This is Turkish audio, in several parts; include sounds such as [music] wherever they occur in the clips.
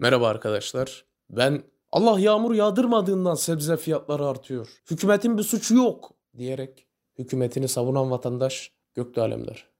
Merhaba arkadaşlar. Ben Allah yağmur yağdırmadığından sebze fiyatları artıyor. Hükümetin bir suçu yok diyerek hükümetini savunan vatandaş Gökte Alemdar.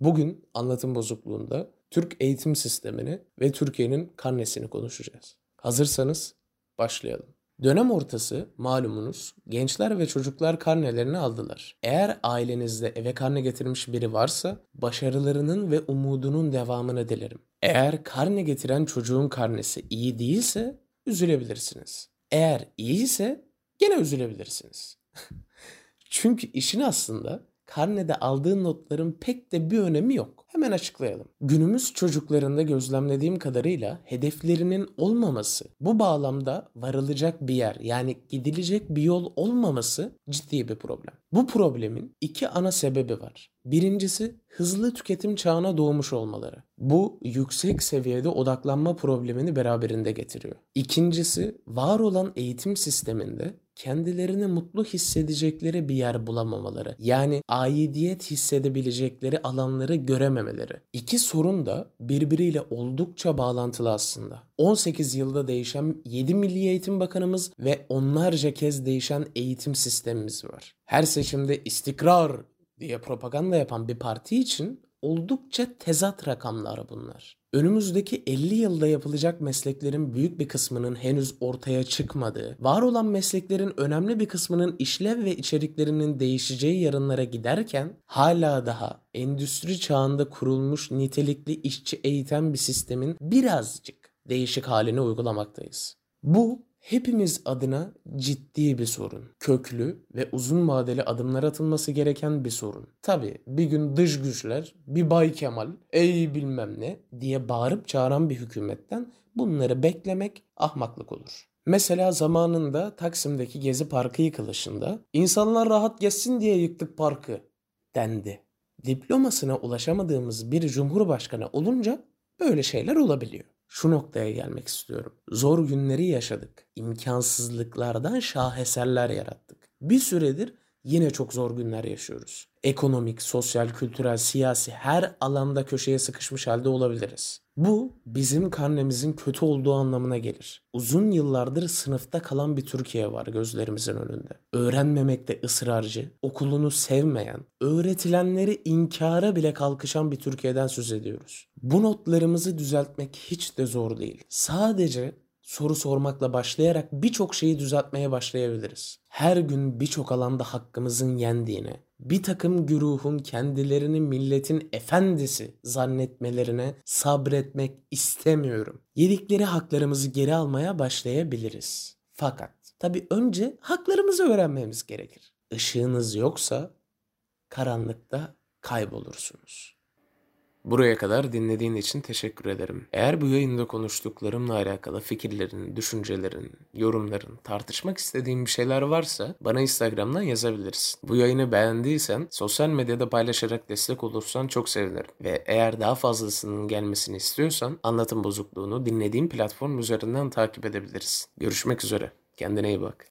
Bugün anlatım bozukluğunda Türk eğitim sistemini ve Türkiye'nin karnesini konuşacağız. Hazırsanız başlayalım. Dönem ortası malumunuz gençler ve çocuklar karnelerini aldılar. Eğer ailenizde eve karne getirmiş biri varsa başarılarının ve umudunun devamını dilerim. Eğer karne getiren çocuğun karnesi iyi değilse üzülebilirsiniz. Eğer iyi ise gene üzülebilirsiniz. [laughs] Çünkü işin aslında karnede aldığın notların pek de bir önemi yok. Hemen açıklayalım. Günümüz çocuklarında gözlemlediğim kadarıyla hedeflerinin olmaması, bu bağlamda varılacak bir yer yani gidilecek bir yol olmaması ciddi bir problem. Bu problemin iki ana sebebi var. Birincisi hızlı tüketim çağına doğmuş olmaları. Bu yüksek seviyede odaklanma problemini beraberinde getiriyor. İkincisi var olan eğitim sisteminde kendilerini mutlu hissedecekleri bir yer bulamamaları. Yani aidiyet hissedebilecekleri alanları görememeleri. İki sorun da birbiriyle oldukça bağlantılı aslında. 18 yılda değişen 7 Milli Eğitim Bakanımız ve onlarca kez değişen eğitim sistemimiz var. Her seçimde istikrar diye propaganda yapan bir parti için oldukça tezat rakamlar bunlar. Önümüzdeki 50 yılda yapılacak mesleklerin büyük bir kısmının henüz ortaya çıkmadığı, var olan mesleklerin önemli bir kısmının işlev ve içeriklerinin değişeceği yarınlara giderken hala daha endüstri çağında kurulmuş nitelikli işçi eğiten bir sistemin birazcık değişik halini uygulamaktayız. Bu hepimiz adına ciddi bir sorun. Köklü ve uzun vadeli adımlar atılması gereken bir sorun. Tabi bir gün dış güçler bir Bay Kemal ey bilmem ne diye bağırıp çağıran bir hükümetten bunları beklemek ahmaklık olur. Mesela zamanında Taksim'deki Gezi Parkı yıkılışında insanlar rahat geçsin diye yıktık parkı dendi. Diplomasına ulaşamadığımız bir cumhurbaşkanı olunca böyle şeyler olabiliyor şu noktaya gelmek istiyorum. Zor günleri yaşadık. İmkansızlıklardan şaheserler yarattık. Bir süredir yine çok zor günler yaşıyoruz. Ekonomik, sosyal, kültürel, siyasi her alanda köşeye sıkışmış halde olabiliriz. Bu bizim karnemizin kötü olduğu anlamına gelir. Uzun yıllardır sınıfta kalan bir Türkiye var gözlerimizin önünde. Öğrenmemekte ısrarcı, okulunu sevmeyen, öğretilenleri inkara bile kalkışan bir Türkiye'den söz ediyoruz. Bu notlarımızı düzeltmek hiç de zor değil. Sadece soru sormakla başlayarak birçok şeyi düzeltmeye başlayabiliriz. Her gün birçok alanda hakkımızın yendiğine, bir takım güruhun kendilerini milletin efendisi zannetmelerine sabretmek istemiyorum. Yedikleri haklarımızı geri almaya başlayabiliriz. Fakat tabi önce haklarımızı öğrenmemiz gerekir. Işığınız yoksa karanlıkta kaybolursunuz. Buraya kadar dinlediğin için teşekkür ederim. Eğer bu yayında konuştuklarımla alakalı fikirlerin, düşüncelerin, yorumların, tartışmak istediğin bir şeyler varsa bana Instagram'dan yazabilirsin. Bu yayını beğendiysen sosyal medyada paylaşarak destek olursan çok sevinirim. Ve eğer daha fazlasının gelmesini istiyorsan anlatım bozukluğunu dinlediğin platform üzerinden takip edebiliriz. Görüşmek üzere. Kendine iyi bak.